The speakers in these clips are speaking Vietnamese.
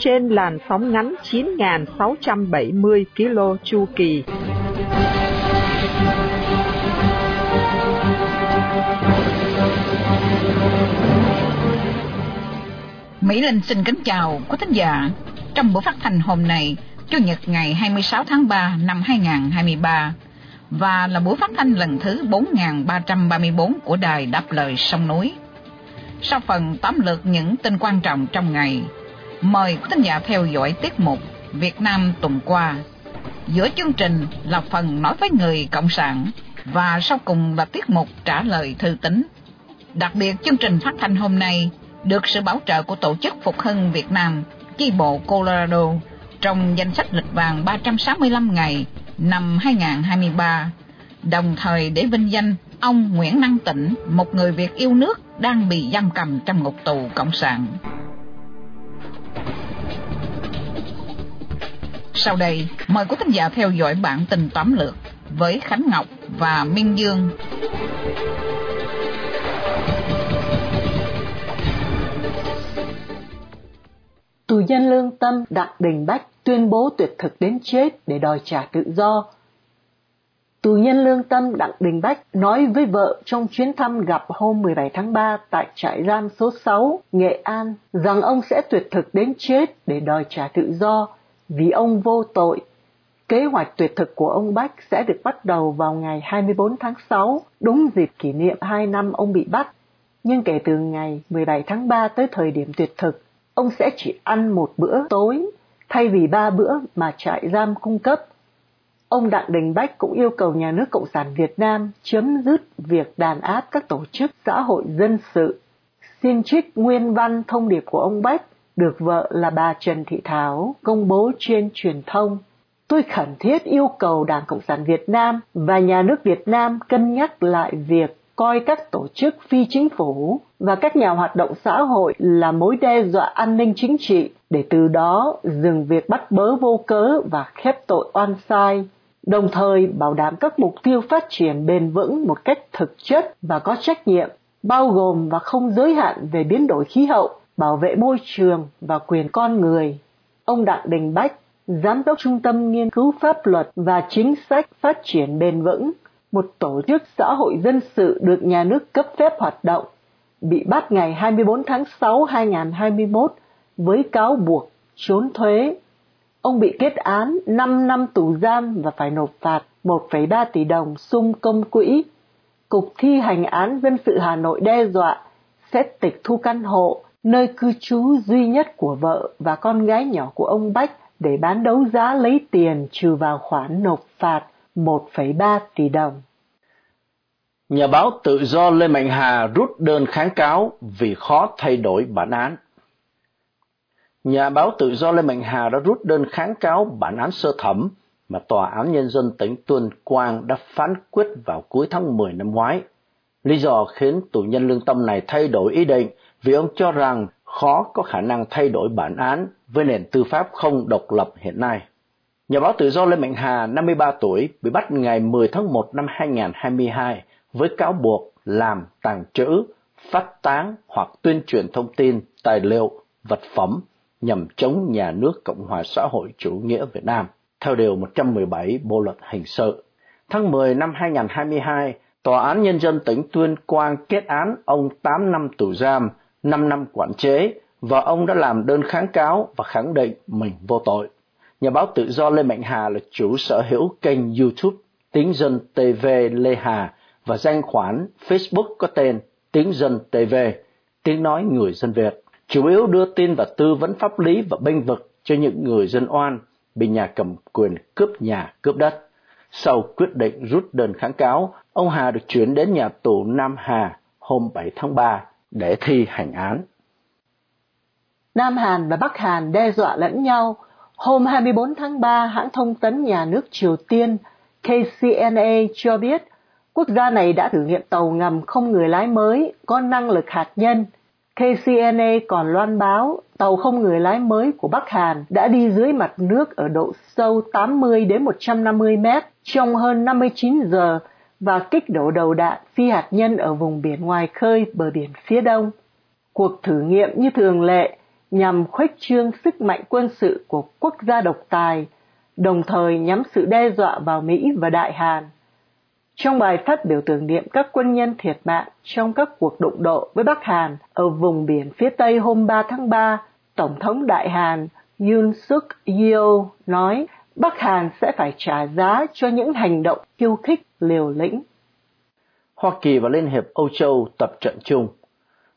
Trên làn sóng ngắn 9.670 km chu kỳ. Mỹ Linh xin kính chào quý thính giả. Trong buổi phát thanh hôm nay, Chủ nhật ngày 26 tháng 3 năm 2023 và là buổi phát thanh lần thứ 4334 của đài Đáp lời sông núi. Sau phần tóm lược những tin quan trọng trong ngày, mời quý thính giả theo dõi tiết mục Việt Nam tuần qua. Giữa chương trình là phần nói với người Cộng sản và sau cùng là tiết mục trả lời thư tín. Đặc biệt chương trình phát thanh hôm nay được sự bảo trợ của Tổ chức Phục hưng Việt Nam, chi bộ Colorado trong danh sách lịch vàng 365 ngày năm 2023, đồng thời để vinh danh ông Nguyễn Năng Tĩnh, một người Việt yêu nước đang bị giam cầm trong ngục tù cộng sản. Sau đây, mời quý thính giả theo dõi bản tình tóm lược với Khánh Ngọc và Minh Dương. Tù nhân lương tâm Đặng Đình Bách tuyên bố tuyệt thực đến chết để đòi trả tự do. Tù nhân lương tâm Đặng Đình Bách nói với vợ trong chuyến thăm gặp hôm 17 tháng 3 tại trại giam số 6, Nghệ An, rằng ông sẽ tuyệt thực đến chết để đòi trả tự do vì ông vô tội. Kế hoạch tuyệt thực của ông Bách sẽ được bắt đầu vào ngày 24 tháng 6, đúng dịp kỷ niệm 2 năm ông bị bắt. Nhưng kể từ ngày 17 tháng 3 tới thời điểm tuyệt thực, ông sẽ chỉ ăn một bữa tối thay vì ba bữa mà trại giam cung cấp. Ông Đặng Đình Bách cũng yêu cầu nhà nước Cộng sản Việt Nam chấm dứt việc đàn áp các tổ chức xã hội dân sự. Xin trích nguyên văn thông điệp của ông Bách được vợ là bà Trần Thị Tháo, công bố trên truyền thông. Tôi khẩn thiết yêu cầu Đảng Cộng sản Việt Nam và nhà nước Việt Nam cân nhắc lại việc coi các tổ chức phi chính phủ và các nhà hoạt động xã hội là mối đe dọa an ninh chính trị, để từ đó dừng việc bắt bớ vô cớ và khép tội oan sai, đồng thời bảo đảm các mục tiêu phát triển bền vững một cách thực chất và có trách nhiệm, bao gồm và không giới hạn về biến đổi khí hậu bảo vệ môi trường và quyền con người ông đặng đình bách giám đốc trung tâm nghiên cứu pháp luật và chính sách phát triển bền vững một tổ chức xã hội dân sự được nhà nước cấp phép hoạt động, bị bắt ngày 24 tháng 6 2021 với cáo buộc trốn thuế. Ông bị kết án 5 năm tù giam và phải nộp phạt 1,3 tỷ đồng sung công quỹ. Cục thi hành án dân sự Hà Nội đe dọa sẽ tịch thu căn hộ nơi cư trú duy nhất của vợ và con gái nhỏ của ông Bách để bán đấu giá lấy tiền trừ vào khoản nộp phạt 1,3 tỷ đồng. Nhà báo tự do Lê Mạnh Hà rút đơn kháng cáo vì khó thay đổi bản án. Nhà báo tự do Lê Mạnh Hà đã rút đơn kháng cáo bản án sơ thẩm mà Tòa án Nhân dân tỉnh Tuyên Quang đã phán quyết vào cuối tháng 10 năm ngoái. Lý do khiến tù nhân lương tâm này thay đổi ý định vì ông cho rằng khó có khả năng thay đổi bản án với nền tư pháp không độc lập hiện nay. Nhà báo tự do Lê Mạnh Hà, 53 tuổi, bị bắt ngày 10 tháng 1 năm 2022 với cáo buộc làm tàng trữ, phát tán hoặc tuyên truyền thông tin, tài liệu, vật phẩm nhằm chống nhà nước Cộng hòa xã hội chủ nghĩa Việt Nam, theo Điều 117 Bộ Luật Hình sự. Tháng 10 năm 2022, Tòa án Nhân dân tỉnh Tuyên Quang kết án ông 8 năm tù giam, 5 năm quản chế và ông đã làm đơn kháng cáo và khẳng định mình vô tội. Nhà báo tự do Lê Mạnh Hà là chủ sở hữu kênh YouTube Tiếng Dân TV Lê Hà và danh khoản Facebook có tên Tiếng Dân TV, tiếng nói người dân Việt, chủ yếu đưa tin và tư vấn pháp lý và bênh vực cho những người dân oan bị nhà cầm quyền cướp nhà, cướp đất. Sau quyết định rút đơn kháng cáo, ông Hà được chuyển đến nhà tù Nam Hà hôm 7 tháng 3 để thi hành án. Nam Hàn và Bắc Hàn đe dọa lẫn nhau Hôm 24 tháng 3, hãng thông tấn nhà nước Triều Tiên KCNA cho biết quốc gia này đã thử nghiệm tàu ngầm không người lái mới có năng lực hạt nhân. KCNA còn loan báo tàu không người lái mới của Bắc Hàn đã đi dưới mặt nước ở độ sâu 80 đến 150 mét trong hơn 59 giờ và kích đổ đầu đạn phi hạt nhân ở vùng biển ngoài khơi bờ biển phía đông. Cuộc thử nghiệm như thường lệ nhằm khuếch trương sức mạnh quân sự của quốc gia độc tài, đồng thời nhắm sự đe dọa vào Mỹ và Đại Hàn. Trong bài phát biểu tưởng niệm các quân nhân thiệt mạng trong các cuộc đụng độ với Bắc Hàn ở vùng biển phía Tây hôm 3 tháng 3, Tổng thống Đại Hàn Yoon suk yeol nói Bắc Hàn sẽ phải trả giá cho những hành động khiêu khích liều lĩnh. Hoa Kỳ và Liên hiệp Âu Châu tập trận chung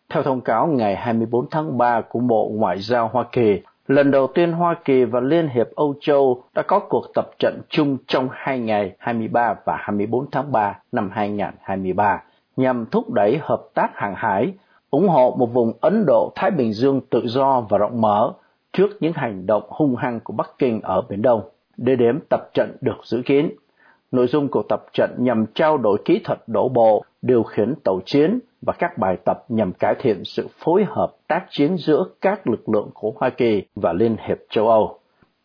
theo thông cáo ngày 24 tháng 3 của Bộ Ngoại giao Hoa Kỳ, lần đầu tiên Hoa Kỳ và Liên hiệp Âu Châu đã có cuộc tập trận chung trong hai ngày 23 và 24 tháng 3 năm 2023 nhằm thúc đẩy hợp tác hàng hải, ủng hộ một vùng Ấn Độ-Thái Bình Dương tự do và rộng mở trước những hành động hung hăng của Bắc Kinh ở Biển Đông. Địa điểm tập trận được giữ kín. Nội dung của tập trận nhằm trao đổi kỹ thuật đổ bộ, điều khiển tàu chiến và các bài tập nhằm cải thiện sự phối hợp tác chiến giữa các lực lượng của Hoa Kỳ và Liên hiệp châu Âu.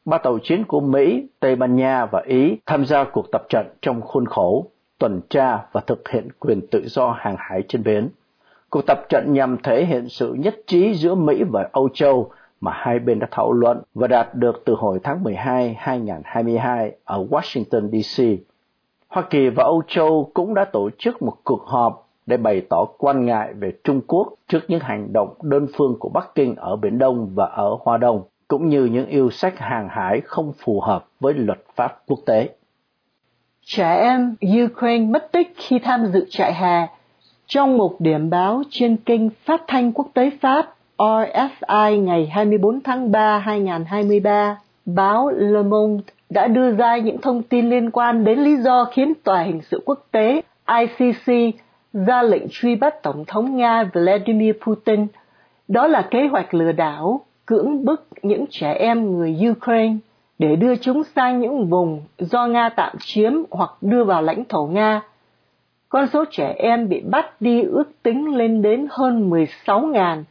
Ba tàu chiến của Mỹ, Tây Ban Nha và Ý tham gia cuộc tập trận trong khuôn khổ tuần tra và thực hiện quyền tự do hàng hải trên biển. Cuộc tập trận nhằm thể hiện sự nhất trí giữa Mỹ và Âu Châu mà hai bên đã thảo luận và đạt được từ hồi tháng 12 2022 ở Washington DC. Hoa Kỳ và Âu Châu cũng đã tổ chức một cuộc họp để bày tỏ quan ngại về Trung Quốc trước những hành động đơn phương của Bắc Kinh ở Biển Đông và ở Hoa Đông, cũng như những yêu sách hàng hải không phù hợp với luật pháp quốc tế. Trẻ em Ukraine mất tích khi tham dự trại hè trong một điểm báo trên kênh phát thanh quốc tế Pháp RFI ngày 24 tháng 3 2023, báo Le Monde đã đưa ra những thông tin liên quan đến lý do khiến Tòa hình sự quốc tế ICC ra lệnh truy bắt Tổng thống Nga Vladimir Putin. Đó là kế hoạch lừa đảo, cưỡng bức những trẻ em người Ukraine để đưa chúng sang những vùng do Nga tạm chiếm hoặc đưa vào lãnh thổ Nga. Con số trẻ em bị bắt đi ước tính lên đến hơn 16.000.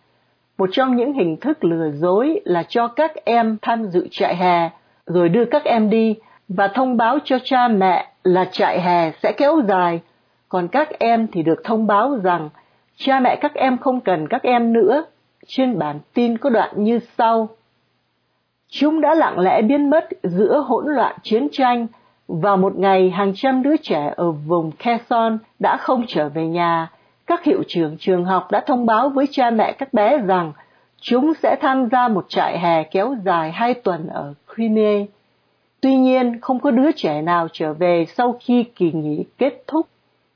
Một trong những hình thức lừa dối là cho các em tham dự trại hè, rồi đưa các em đi và thông báo cho cha mẹ là trại hè sẽ kéo dài còn các em thì được thông báo rằng cha mẹ các em không cần các em nữa. Trên bản tin có đoạn như sau. Chúng đã lặng lẽ biến mất giữa hỗn loạn chiến tranh và một ngày hàng trăm đứa trẻ ở vùng Kherson đã không trở về nhà. Các hiệu trưởng trường học đã thông báo với cha mẹ các bé rằng chúng sẽ tham gia một trại hè kéo dài hai tuần ở Crimea. Tuy nhiên, không có đứa trẻ nào trở về sau khi kỳ nghỉ kết thúc.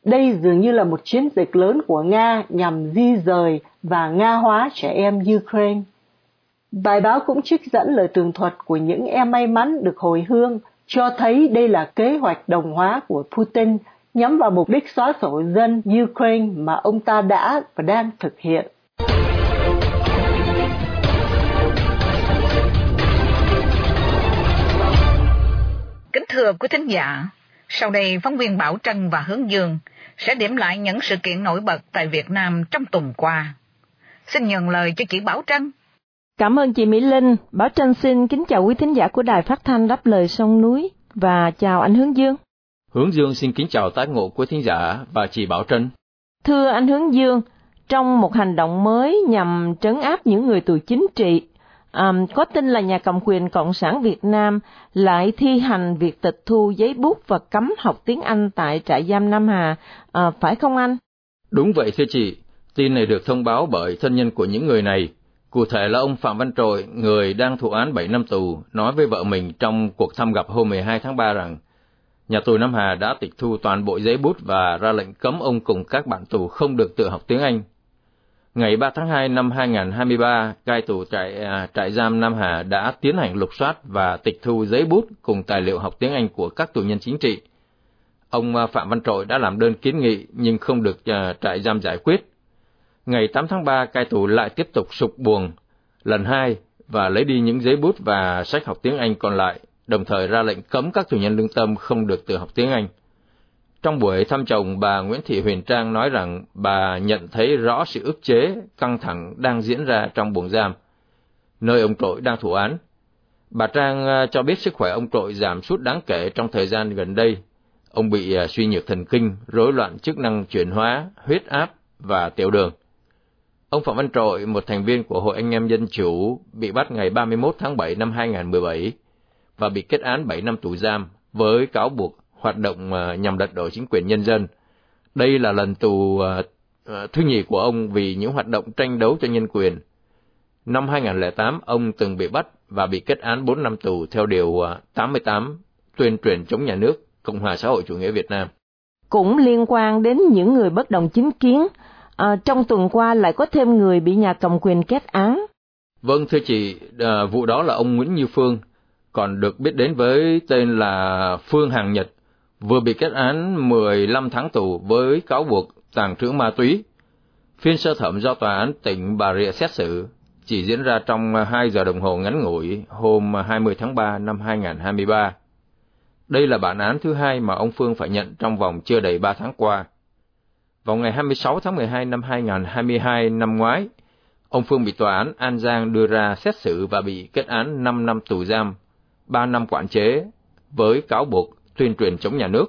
Đây dường như là một chiến dịch lớn của Nga nhằm di rời và Nga hóa trẻ em Ukraine. Bài báo cũng trích dẫn lời tường thuật của những em may mắn được hồi hương, cho thấy đây là kế hoạch đồng hóa của Putin nhắm vào mục đích xóa sổ dân Ukraine mà ông ta đã và đang thực hiện. Kính thưa quý thính giả, sau đây phóng viên Bảo Trân và Hướng Dương sẽ điểm lại những sự kiện nổi bật tại Việt Nam trong tuần qua. Xin nhận lời cho chị Bảo Trân. Cảm ơn chị Mỹ Linh. Bảo Trân xin kính chào quý thính giả của Đài Phát thanh Đáp lời sông núi và chào anh Hướng Dương. Hướng Dương xin kính chào tái ngộ quý thính giả và chị Bảo Trân. Thưa anh Hướng Dương, trong một hành động mới nhằm trấn áp những người tù chính trị um, có tin là nhà cầm quyền Cộng sản Việt Nam lại thi hành việc tịch thu giấy bút và cấm học tiếng Anh tại trại giam Nam Hà, uh, phải không anh? Đúng vậy thưa chị, tin này được thông báo bởi thân nhân của những người này. Cụ thể là ông Phạm Văn Trội, người đang thụ án 7 năm tù, nói với vợ mình trong cuộc thăm gặp hôm 12 tháng 3 rằng nhà tù Nam Hà đã tịch thu toàn bộ giấy bút và ra lệnh cấm ông cùng các bạn tù không được tự học tiếng Anh. Ngày 3 tháng 2 năm 2023, cai tù trại à, trại giam Nam Hà đã tiến hành lục soát và tịch thu giấy bút cùng tài liệu học tiếng Anh của các tù nhân chính trị. Ông à, Phạm Văn Trội đã làm đơn kiến nghị nhưng không được à, trại giam giải quyết. Ngày 8 tháng 3, cai tù lại tiếp tục sụp buồng lần hai và lấy đi những giấy bút và sách học tiếng Anh còn lại, đồng thời ra lệnh cấm các tù nhân lương tâm không được tự học tiếng Anh. Trong buổi thăm chồng, bà Nguyễn Thị Huyền Trang nói rằng bà nhận thấy rõ sự ức chế, căng thẳng đang diễn ra trong buồng giam, nơi ông Trội đang thụ án. Bà Trang à, cho biết sức khỏe ông Trội giảm sút đáng kể trong thời gian gần đây. Ông bị à, suy nhược thần kinh, rối loạn chức năng chuyển hóa, huyết áp và tiểu đường. Ông Phạm Văn Trội, một thành viên của Hội Anh em Dân Chủ, bị bắt ngày 31 tháng 7 năm 2017 và bị kết án 7 năm tù giam với cáo buộc hoạt động à, nhằm lật đổ chính quyền nhân dân. Đây là lần tù à, à, thứ nhì của ông vì những hoạt động tranh đấu cho nhân quyền. Năm 2008, ông từng bị bắt và bị kết án 4 năm tù theo Điều 88 tuyên truyền chống nhà nước Cộng hòa xã hội chủ nghĩa Việt Nam. Cũng liên quan đến những người bất đồng chính kiến, à, trong tuần qua lại có thêm người bị nhà cầm quyền kết án. Vâng thưa chị, à, vụ đó là ông Nguyễn Như Phương, còn được biết đến với tên là Phương Hàng Nhật, vừa bị kết án 15 tháng tù với cáo buộc tàng trữ ma túy. Phiên sơ thẩm do tòa án tỉnh Bà Rịa xét xử chỉ diễn ra trong 2 giờ đồng hồ ngắn ngủi hôm 20 tháng 3 năm 2023. Đây là bản án thứ hai mà ông Phương phải nhận trong vòng chưa đầy 3 tháng qua. Vào ngày 26 tháng 12 năm 2022 năm ngoái, ông Phương bị tòa án An Giang đưa ra xét xử và bị kết án 5 năm tù giam, 3 năm quản chế với cáo buộc tuyên truyền chống nhà nước.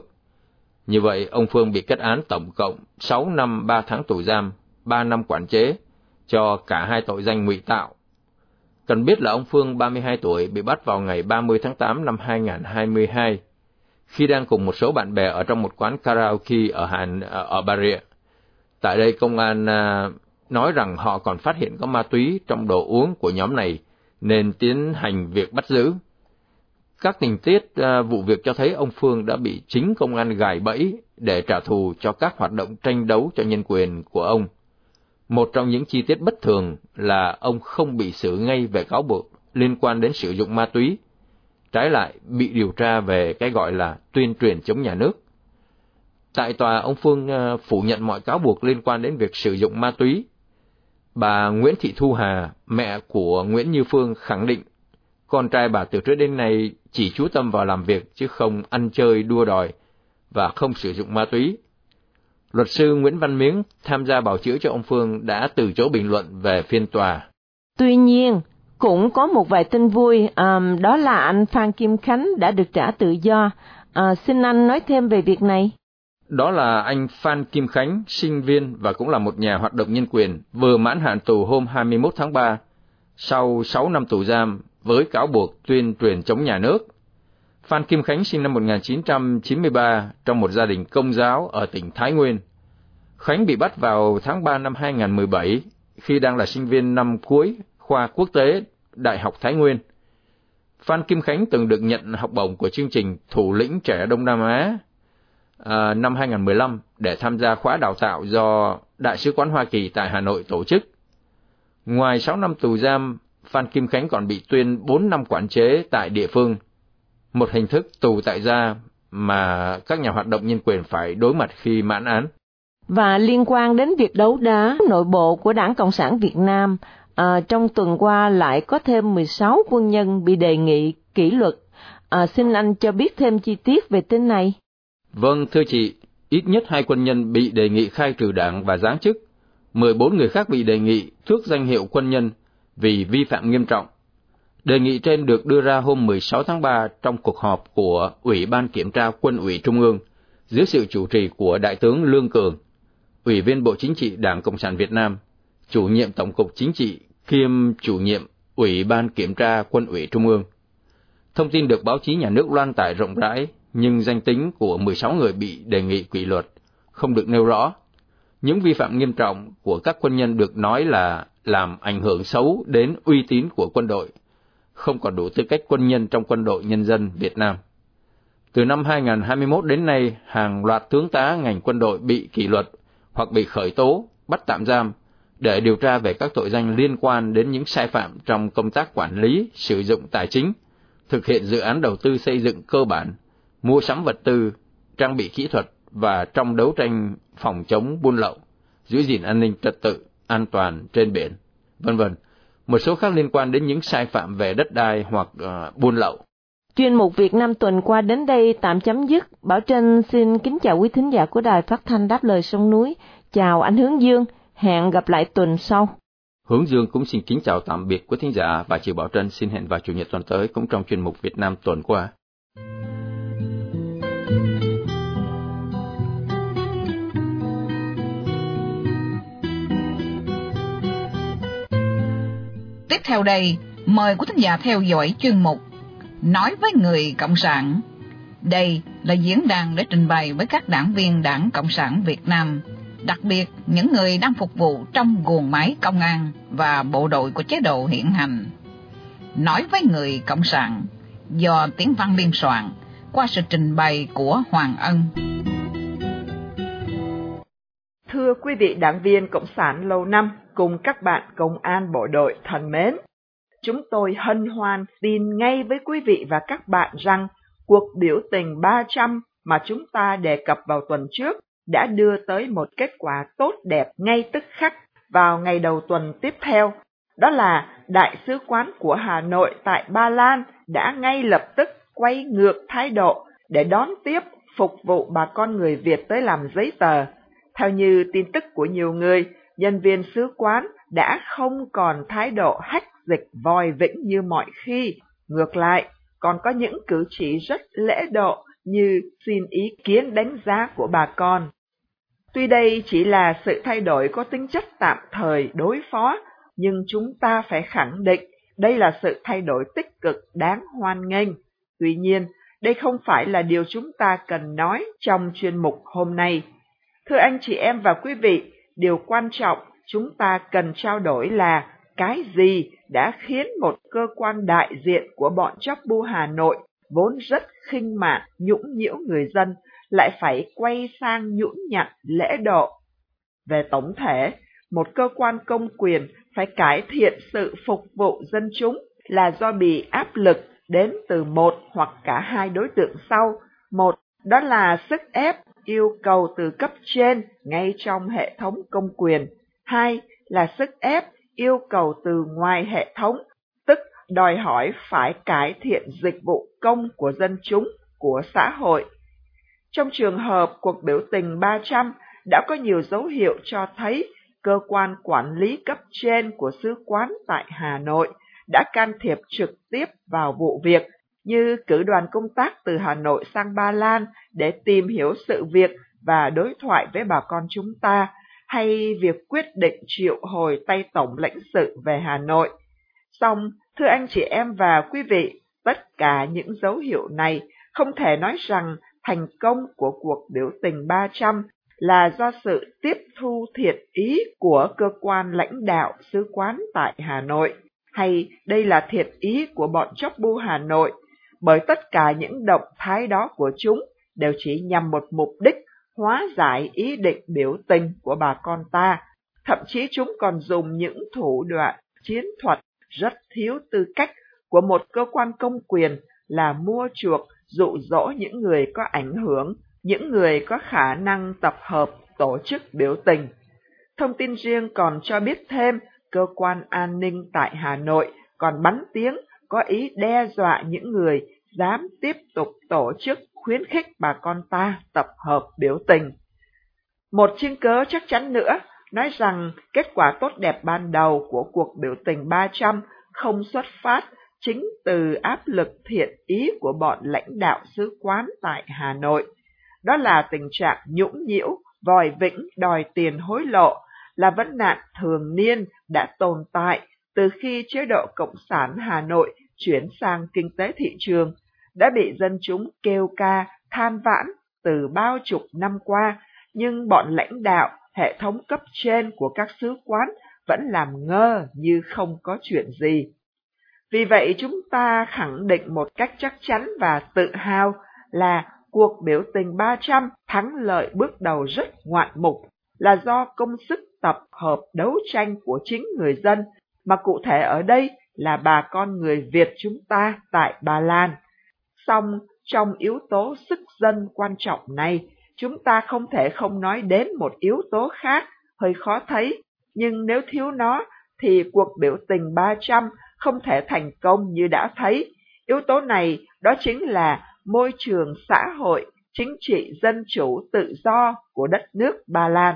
Như vậy, ông Phương bị kết án tổng cộng 6 năm 3 tháng tù giam, 3 năm quản chế cho cả hai tội danh ngụy tạo. Cần biết là ông Phương 32 tuổi bị bắt vào ngày 30 tháng 8 năm 2022 khi đang cùng một số bạn bè ở trong một quán karaoke ở Hàn ờ, ở Bà Rịa. Tại đây công an à, nói rằng họ còn phát hiện có ma túy trong đồ uống của nhóm này nên tiến hành việc bắt giữ. Các tình tiết à, vụ việc cho thấy ông Phương đã bị chính công an gài bẫy để trả thù cho các hoạt động tranh đấu cho nhân quyền của ông. Một trong những chi tiết bất thường là ông không bị xử ngay về cáo buộc liên quan đến sử dụng ma túy, trái lại bị điều tra về cái gọi là tuyên truyền chống nhà nước. Tại tòa, ông Phương à, phủ nhận mọi cáo buộc liên quan đến việc sử dụng ma túy. Bà Nguyễn Thị Thu Hà, mẹ của Nguyễn Như Phương khẳng định con trai bà từ trước đến nay chỉ chú tâm vào làm việc chứ không ăn chơi đua đòi và không sử dụng ma túy. Luật sư Nguyễn Văn Miếng tham gia bảo chữa cho ông Phương đã từ chối bình luận về phiên tòa. Tuy nhiên, cũng có một vài tin vui, um, đó là anh Phan Kim Khánh đã được trả tự do. À, xin anh nói thêm về việc này. Đó là anh Phan Kim Khánh, sinh viên và cũng là một nhà hoạt động nhân quyền, vừa mãn hạn tù hôm 21 tháng 3, sau 6 năm tù giam với cáo buộc tuyên truyền chống nhà nước. Phan Kim Khánh sinh năm 1993 trong một gia đình công giáo ở tỉnh Thái Nguyên. Khánh bị bắt vào tháng 3 năm 2017 khi đang là sinh viên năm cuối khoa quốc tế Đại học Thái Nguyên. Phan Kim Khánh từng được nhận học bổng của chương trình Thủ lĩnh trẻ Đông Nam Á à, năm 2015 để tham gia khóa đào tạo do Đại sứ quán Hoa Kỳ tại Hà Nội tổ chức. Ngoài 6 năm tù giam, Phan Kim Khánh còn bị tuyên 4 năm quản chế tại địa phương, một hình thức tù tại gia mà các nhà hoạt động nhân quyền phải đối mặt khi mãn án. Và liên quan đến việc đấu đá nội bộ của Đảng Cộng sản Việt Nam, à, trong tuần qua lại có thêm 16 quân nhân bị đề nghị kỷ luật. À, xin anh cho biết thêm chi tiết về tin này. Vâng, thưa chị, ít nhất hai quân nhân bị đề nghị khai trừ đảng và giáng chức. 14 người khác bị đề nghị thước danh hiệu quân nhân vì vi phạm nghiêm trọng. Đề nghị trên được đưa ra hôm 16 tháng 3 trong cuộc họp của Ủy ban Kiểm tra Quân ủy Trung ương dưới sự chủ trì của Đại tướng Lương Cường, Ủy viên Bộ Chính trị Đảng Cộng sản Việt Nam, chủ nhiệm Tổng cục Chính trị kiêm chủ nhiệm Ủy ban Kiểm tra Quân ủy Trung ương. Thông tin được báo chí nhà nước loan tải rộng rãi, nhưng danh tính của 16 người bị đề nghị kỷ luật không được nêu rõ. Những vi phạm nghiêm trọng của các quân nhân được nói là làm ảnh hưởng xấu đến uy tín của quân đội, không còn đủ tư cách quân nhân trong quân đội nhân dân Việt Nam. Từ năm 2021 đến nay, hàng loạt tướng tá ngành quân đội bị kỷ luật hoặc bị khởi tố, bắt tạm giam để điều tra về các tội danh liên quan đến những sai phạm trong công tác quản lý, sử dụng tài chính, thực hiện dự án đầu tư xây dựng cơ bản, mua sắm vật tư, trang bị kỹ thuật và trong đấu tranh phòng chống buôn lậu, giữ gìn an ninh trật tự, an toàn trên biển, vân vân. một số khác liên quan đến những sai phạm về đất đai hoặc uh, buôn lậu. Chuyên mục Việt Nam tuần qua đến đây tạm chấm dứt. Bảo Trân xin kính chào quý thính giả của Đài Phát thanh Đáp lời sông núi. Chào anh Hướng Dương, hẹn gặp lại tuần sau. Hướng Dương cũng xin kính chào tạm biệt quý thính giả và chị Bảo Trân xin hẹn vào Chủ nhật tuần tới cũng trong chuyên mục Việt Nam tuần qua. Tiếp theo đây, mời quý thính giả theo dõi chuyên mục Nói với người Cộng sản. Đây là diễn đàn để trình bày với các đảng viên Đảng Cộng sản Việt Nam, đặc biệt những người đang phục vụ trong guồng máy công an và bộ đội của chế độ hiện hành. Nói với người Cộng sản do tiếng văn biên soạn qua sự trình bày của Hoàng Ân. Thưa quý vị đảng viên Cộng sản lâu năm cùng các bạn công an bộ đội thân mến, chúng tôi hân hoan tin ngay với quý vị và các bạn rằng cuộc biểu tình 300 mà chúng ta đề cập vào tuần trước đã đưa tới một kết quả tốt đẹp ngay tức khắc vào ngày đầu tuần tiếp theo. Đó là Đại sứ quán của Hà Nội tại Ba Lan đã ngay lập tức quay ngược thái độ để đón tiếp phục vụ bà con người Việt tới làm giấy tờ. Theo như tin tức của nhiều người, nhân viên sứ quán đã không còn thái độ hách dịch vòi vĩnh như mọi khi. Ngược lại, còn có những cử chỉ rất lễ độ như xin ý kiến đánh giá của bà con. Tuy đây chỉ là sự thay đổi có tính chất tạm thời đối phó, nhưng chúng ta phải khẳng định đây là sự thay đổi tích cực đáng hoan nghênh. Tuy nhiên, đây không phải là điều chúng ta cần nói trong chuyên mục hôm nay. Thưa anh chị em và quý vị, điều quan trọng chúng ta cần trao đổi là cái gì đã khiến một cơ quan đại diện của bọn chóc bu Hà Nội vốn rất khinh mạn, nhũng nhiễu người dân, lại phải quay sang nhũn nhặn lễ độ. Về tổng thể, một cơ quan công quyền phải cải thiện sự phục vụ dân chúng là do bị áp lực đến từ một hoặc cả hai đối tượng sau. Một, đó là sức ép yêu cầu từ cấp trên ngay trong hệ thống công quyền. Hai là sức ép yêu cầu từ ngoài hệ thống, tức đòi hỏi phải cải thiện dịch vụ công của dân chúng, của xã hội. Trong trường hợp cuộc biểu tình 300 đã có nhiều dấu hiệu cho thấy cơ quan quản lý cấp trên của sứ quán tại Hà Nội đã can thiệp trực tiếp vào vụ việc như cử đoàn công tác từ Hà Nội sang Ba Lan để tìm hiểu sự việc và đối thoại với bà con chúng ta, hay việc quyết định triệu hồi tay tổng lãnh sự về Hà Nội. Song, thưa anh chị em và quý vị, tất cả những dấu hiệu này không thể nói rằng thành công của cuộc biểu tình 300 là do sự tiếp thu thiện ý của cơ quan lãnh đạo sứ quán tại Hà Nội, hay đây là thiện ý của bọn chóc bu Hà Nội, bởi tất cả những động thái đó của chúng đều chỉ nhằm một mục đích hóa giải ý định biểu tình của bà con ta. Thậm chí chúng còn dùng những thủ đoạn chiến thuật rất thiếu tư cách của một cơ quan công quyền là mua chuộc, dụ dỗ những người có ảnh hưởng, những người có khả năng tập hợp tổ chức biểu tình. Thông tin riêng còn cho biết thêm, cơ quan an ninh tại Hà Nội còn bắn tiếng có ý đe dọa những người dám tiếp tục tổ chức khuyến khích bà con ta tập hợp biểu tình. Một chứng cớ chắc chắn nữa nói rằng kết quả tốt đẹp ban đầu của cuộc biểu tình 300 không xuất phát chính từ áp lực thiện ý của bọn lãnh đạo sứ quán tại Hà Nội. Đó là tình trạng nhũng nhiễu, vòi vĩnh đòi tiền hối lộ, là vấn nạn thường niên đã tồn tại từ khi chế độ Cộng sản Hà Nội chuyển sang kinh tế thị trường đã bị dân chúng kêu ca, than vãn từ bao chục năm qua, nhưng bọn lãnh đạo, hệ thống cấp trên của các sứ quán vẫn làm ngơ như không có chuyện gì. Vì vậy chúng ta khẳng định một cách chắc chắn và tự hào là cuộc biểu tình 300 thắng lợi bước đầu rất ngoạn mục là do công sức tập hợp đấu tranh của chính người dân, mà cụ thể ở đây là bà con người Việt chúng ta tại Ba Lan. Song, trong yếu tố sức dân quan trọng này, chúng ta không thể không nói đến một yếu tố khác, hơi khó thấy, nhưng nếu thiếu nó thì cuộc biểu tình 300 không thể thành công như đã thấy. Yếu tố này đó chính là môi trường xã hội, chính trị dân chủ tự do của đất nước Ba Lan.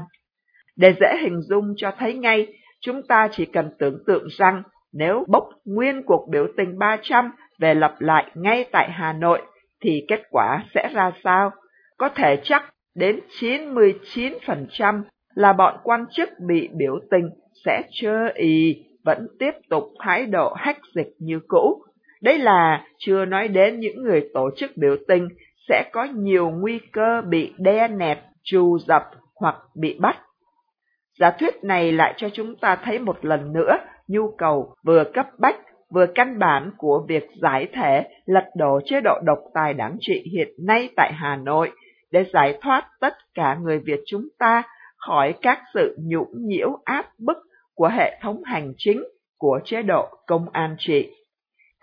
Để dễ hình dung cho thấy ngay, chúng ta chỉ cần tưởng tượng rằng nếu bốc nguyên cuộc biểu tình 300 về lập lại ngay tại Hà Nội, thì kết quả sẽ ra sao? Có thể chắc đến 99% là bọn quan chức bị biểu tình sẽ chơ ý vẫn tiếp tục thái độ hách dịch như cũ. Đây là chưa nói đến những người tổ chức biểu tình sẽ có nhiều nguy cơ bị đe nẹt, trù dập hoặc bị bắt. Giả thuyết này lại cho chúng ta thấy một lần nữa nhu cầu vừa cấp bách vừa căn bản của việc giải thể lật đổ chế độ độc tài đáng trị hiện nay tại Hà Nội để giải thoát tất cả người Việt chúng ta khỏi các sự nhũng nhiễu áp bức của hệ thống hành chính của chế độ công an trị.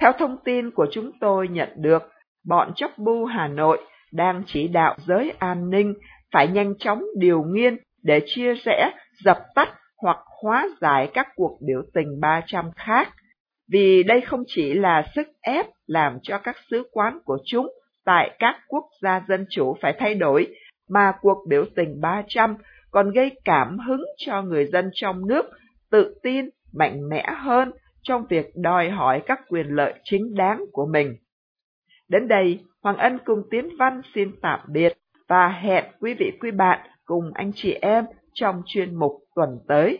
Theo thông tin của chúng tôi nhận được, bọn chóc bu Hà Nội đang chỉ đạo giới an ninh phải nhanh chóng điều nghiên để chia rẽ, dập tắt hoặc hóa giải các cuộc biểu tình 300 khác, vì đây không chỉ là sức ép làm cho các sứ quán của chúng tại các quốc gia dân chủ phải thay đổi, mà cuộc biểu tình 300 còn gây cảm hứng cho người dân trong nước tự tin, mạnh mẽ hơn trong việc đòi hỏi các quyền lợi chính đáng của mình. Đến đây, Hoàng Ân cùng Tiến Văn xin tạm biệt và hẹn quý vị quý bạn cùng anh chị em trong chuyên mục tuần tới.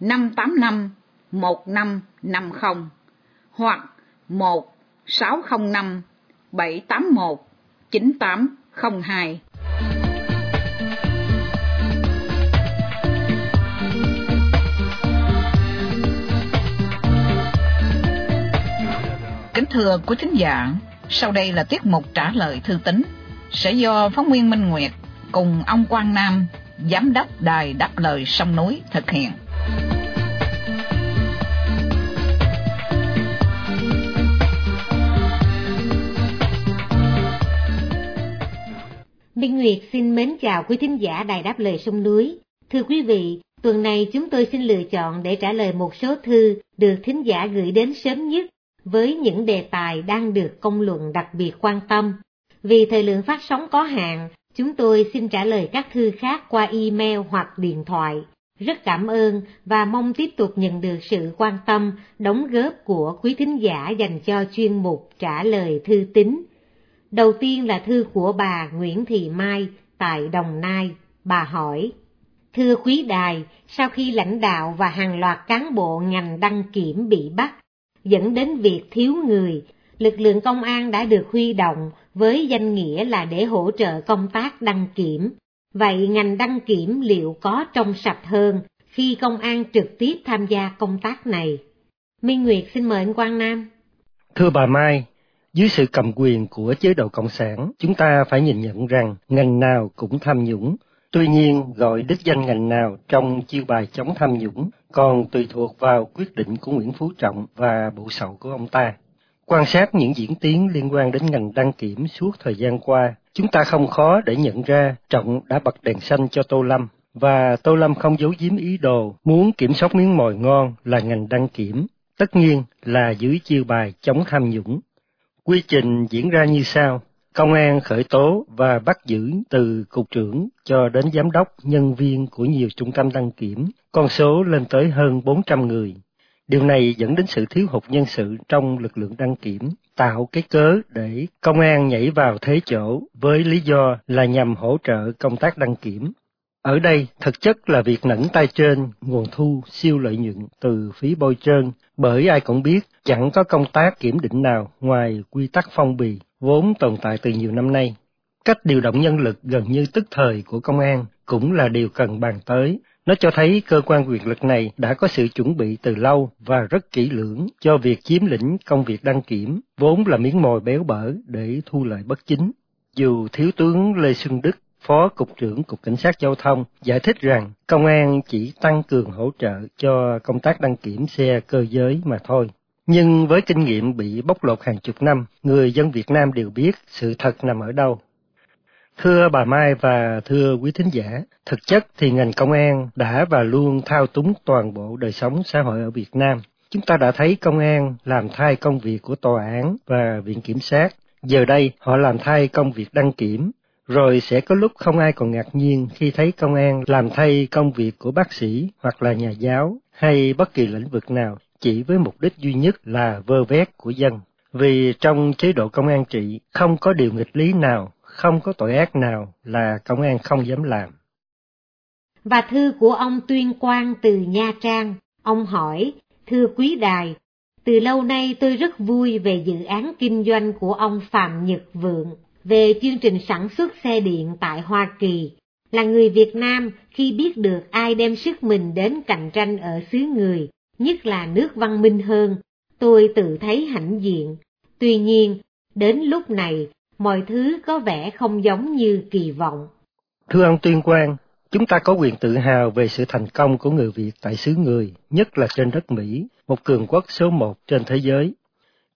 585 1550 hoặc 1 605 781 9802. Kính thưa quý thính giả, sau đây là tiết mục trả lời thư tín sẽ do phóng viên Minh Nguyệt cùng ông Quang Nam, giám đốc đài đáp lời sông núi thực hiện. Minh Nguyệt xin mến chào quý thính giả đài đáp lời sông núi. Thưa quý vị, tuần này chúng tôi xin lựa chọn để trả lời một số thư được thính giả gửi đến sớm nhất với những đề tài đang được công luận đặc biệt quan tâm. Vì thời lượng phát sóng có hạn, chúng tôi xin trả lời các thư khác qua email hoặc điện thoại. Rất cảm ơn và mong tiếp tục nhận được sự quan tâm, đóng góp của quý thính giả dành cho chuyên mục trả lời thư tín. Đầu tiên là thư của bà Nguyễn Thị Mai tại Đồng Nai. Bà hỏi, Thưa quý đài, sau khi lãnh đạo và hàng loạt cán bộ ngành đăng kiểm bị bắt, dẫn đến việc thiếu người, lực lượng công an đã được huy động với danh nghĩa là để hỗ trợ công tác đăng kiểm. Vậy ngành đăng kiểm liệu có trong sạch hơn khi công an trực tiếp tham gia công tác này? Minh Nguyệt xin mời anh Quang Nam. Thưa bà Mai, dưới sự cầm quyền của chế độ Cộng sản, chúng ta phải nhìn nhận rằng ngành nào cũng tham nhũng. Tuy nhiên, gọi đích danh ngành nào trong chiêu bài chống tham nhũng còn tùy thuộc vào quyết định của Nguyễn Phú Trọng và bộ sậu của ông ta. Quan sát những diễn tiến liên quan đến ngành đăng kiểm suốt thời gian qua, chúng ta không khó để nhận ra Trọng đã bật đèn xanh cho Tô Lâm, và Tô Lâm không giấu giếm ý đồ muốn kiểm soát miếng mồi ngon là ngành đăng kiểm, tất nhiên là dưới chiêu bài chống tham nhũng. Quy trình diễn ra như sau. Công an khởi tố và bắt giữ từ cục trưởng cho đến giám đốc, nhân viên của nhiều trung tâm đăng kiểm, con số lên tới hơn 400 người. Điều này dẫn đến sự thiếu hụt nhân sự trong lực lượng đăng kiểm, tạo cái cớ để công an nhảy vào thế chỗ với lý do là nhằm hỗ trợ công tác đăng kiểm. Ở đây, thực chất là việc nẫn tay trên nguồn thu siêu lợi nhuận từ phí bôi trơn, bởi ai cũng biết chẳng có công tác kiểm định nào ngoài quy tắc phong bì, vốn tồn tại từ nhiều năm nay. Cách điều động nhân lực gần như tức thời của công an cũng là điều cần bàn tới. Nó cho thấy cơ quan quyền lực này đã có sự chuẩn bị từ lâu và rất kỹ lưỡng cho việc chiếm lĩnh công việc đăng kiểm, vốn là miếng mồi béo bở để thu lợi bất chính. Dù Thiếu tướng Lê Xuân Đức Phó Cục trưởng Cục Cảnh sát Giao thông giải thích rằng công an chỉ tăng cường hỗ trợ cho công tác đăng kiểm xe cơ giới mà thôi. Nhưng với kinh nghiệm bị bóc lột hàng chục năm, người dân Việt Nam đều biết sự thật nằm ở đâu. Thưa bà Mai và thưa quý thính giả, thực chất thì ngành công an đã và luôn thao túng toàn bộ đời sống xã hội ở Việt Nam. Chúng ta đã thấy công an làm thay công việc của tòa án và viện kiểm sát. Giờ đây họ làm thay công việc đăng kiểm, rồi sẽ có lúc không ai còn ngạc nhiên khi thấy công an làm thay công việc của bác sĩ hoặc là nhà giáo hay bất kỳ lĩnh vực nào chỉ với mục đích duy nhất là vơ vét của dân. Vì trong chế độ công an trị không có điều nghịch lý nào, không có tội ác nào là công an không dám làm. Và thư của ông Tuyên Quang từ Nha Trang, ông hỏi, thưa quý đài, từ lâu nay tôi rất vui về dự án kinh doanh của ông Phạm Nhật Vượng về chương trình sản xuất xe điện tại Hoa Kỳ. Là người Việt Nam, khi biết được ai đem sức mình đến cạnh tranh ở xứ người, nhất là nước văn minh hơn, tôi tự thấy hãnh diện. Tuy nhiên, đến lúc này, mọi thứ có vẻ không giống như kỳ vọng. Thưa ông Tuyên Quang, chúng ta có quyền tự hào về sự thành công của người Việt tại xứ người, nhất là trên đất Mỹ, một cường quốc số một trên thế giới.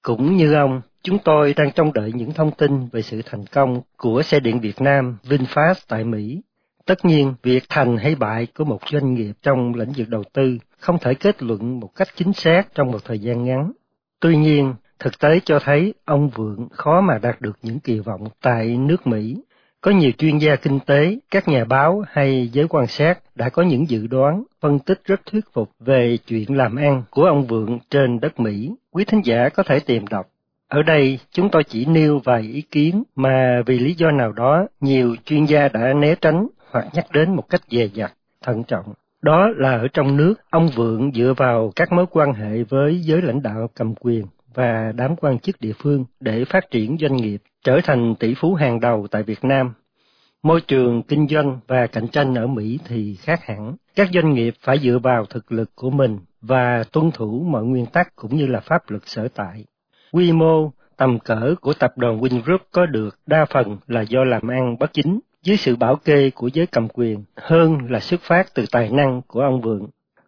Cũng như ông, chúng tôi đang trông đợi những thông tin về sự thành công của xe điện Việt Nam VinFast tại Mỹ. Tất nhiên, việc thành hay bại của một doanh nghiệp trong lĩnh vực đầu tư không thể kết luận một cách chính xác trong một thời gian ngắn. Tuy nhiên, thực tế cho thấy ông Vượng khó mà đạt được những kỳ vọng tại nước Mỹ. Có nhiều chuyên gia kinh tế, các nhà báo hay giới quan sát đã có những dự đoán, phân tích rất thuyết phục về chuyện làm ăn của ông Vượng trên đất Mỹ. Quý thính giả có thể tìm đọc. Ở đây, chúng tôi chỉ nêu vài ý kiến mà vì lý do nào đó nhiều chuyên gia đã né tránh hoặc nhắc đến một cách dè dặt, thận trọng. Đó là ở trong nước, ông Vượng dựa vào các mối quan hệ với giới lãnh đạo cầm quyền và đám quan chức địa phương để phát triển doanh nghiệp, trở thành tỷ phú hàng đầu tại Việt Nam. Môi trường kinh doanh và cạnh tranh ở Mỹ thì khác hẳn. Các doanh nghiệp phải dựa vào thực lực của mình và tuân thủ mọi nguyên tắc cũng như là pháp luật sở tại. Quy mô, tầm cỡ của tập đoàn Wingroup có được đa phần là do làm ăn bất chính dưới sự bảo kê của giới cầm quyền hơn là xuất phát từ tài năng của ông Vượng.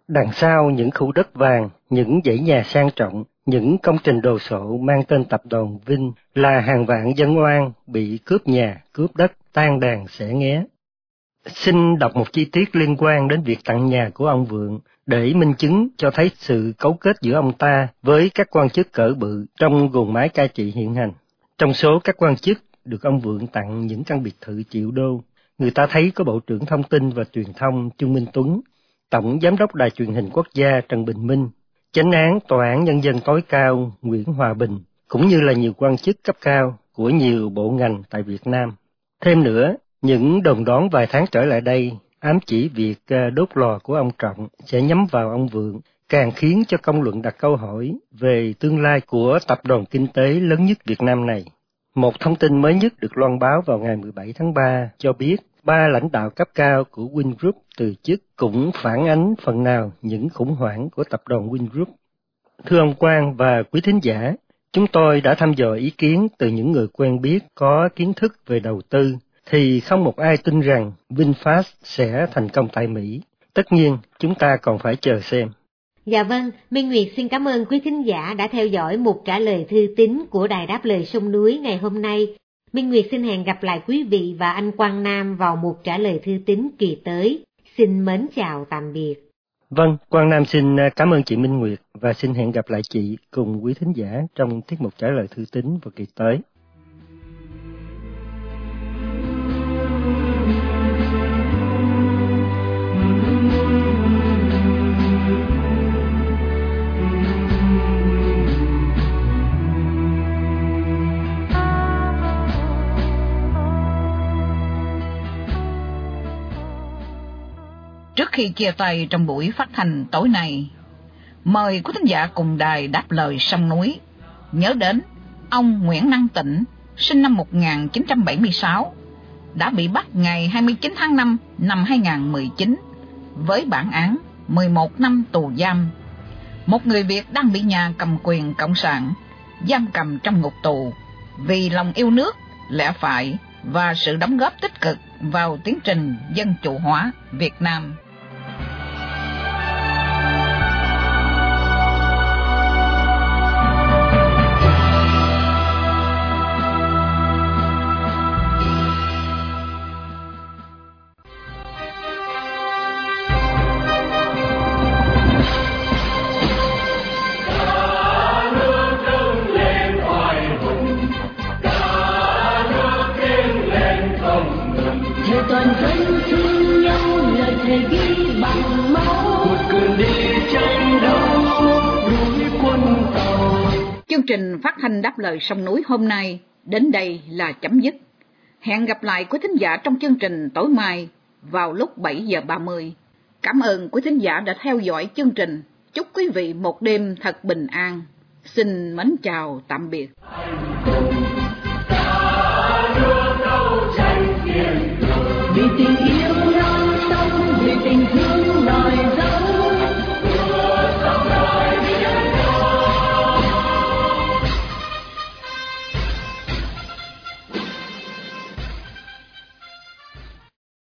Đằng sau những khu đất vàng, những dãy nhà sang trọng, những công trình đồ sộ mang tên tập đoàn Vinh là hàng vạn dân oan bị cướp nhà, cướp đất, tan đàn sẽ nghé. Xin đọc một chi tiết liên quan đến việc tặng nhà của ông Vượng để minh chứng cho thấy sự cấu kết giữa ông ta với các quan chức cỡ bự trong guồng máy cai trị hiện hành. Trong số các quan chức được ông Vượng tặng những căn biệt thự triệu đô, người ta thấy có Bộ trưởng Thông tin và Truyền thông Trương Minh Tuấn, Tổng Giám đốc Đài truyền hình quốc gia Trần Bình Minh, Chánh án Tòa án Nhân dân tối cao Nguyễn Hòa Bình, cũng như là nhiều quan chức cấp cao của nhiều bộ ngành tại Việt Nam. Thêm nữa, những đồn đoán vài tháng trở lại đây ám chỉ việc à, đốt lò của ông Trọng sẽ nhắm vào ông Vượng, càng khiến cho công luận đặt câu hỏi về tương lai của tập đoàn kinh tế lớn nhất Việt Nam này. Một thông tin mới nhất được loan báo vào ngày 17 tháng 3 cho biết ba lãnh đạo cấp cao của Wingroup từ chức cũng phản ánh phần nào những khủng hoảng của tập đoàn Wingroup. Thưa ông Quang và quý thính giả, chúng tôi đã thăm dò ý kiến từ những người quen biết có kiến thức về đầu tư, thì không một ai tin rằng VinFast sẽ thành công tại Mỹ. Tất nhiên, chúng ta còn phải chờ xem. Dạ vâng, Minh Nguyệt xin cảm ơn quý thính giả đã theo dõi một trả lời thư tín của Đài Đáp Lời Sông Núi ngày hôm nay. Minh Nguyệt xin hẹn gặp lại quý vị và anh Quang Nam vào một trả lời thư tín kỳ tới. Xin mến chào tạm biệt. Vâng, Quang Nam xin à, cảm ơn chị Minh Nguyệt và xin hẹn gặp lại chị cùng quý thính giả trong tiết mục trả lời thư tín vào kỳ tới. Khi chia tay trong buổi phát thanh tối nay, mời quý thính giả cùng đài đáp lời sông núi. Nhớ đến ông Nguyễn Năng Tịnh, sinh năm 1976, đã bị bắt ngày 29 tháng 5 năm 2019 với bản án 11 năm tù giam. Một người Việt đang bị nhà cầm quyền Cộng sản giam cầm trong ngục tù vì lòng yêu nước, lẽ phải và sự đóng góp tích cực vào tiến trình dân chủ hóa Việt Nam. Chương trình phát thanh đáp lời sông núi hôm nay đến đây là chấm dứt. Hẹn gặp lại quý thính giả trong chương trình tối mai vào lúc 7 giờ 30. Cảm ơn quý thính giả đã theo dõi chương trình. Chúc quý vị một đêm thật bình an. Xin mến chào tạm biệt. something you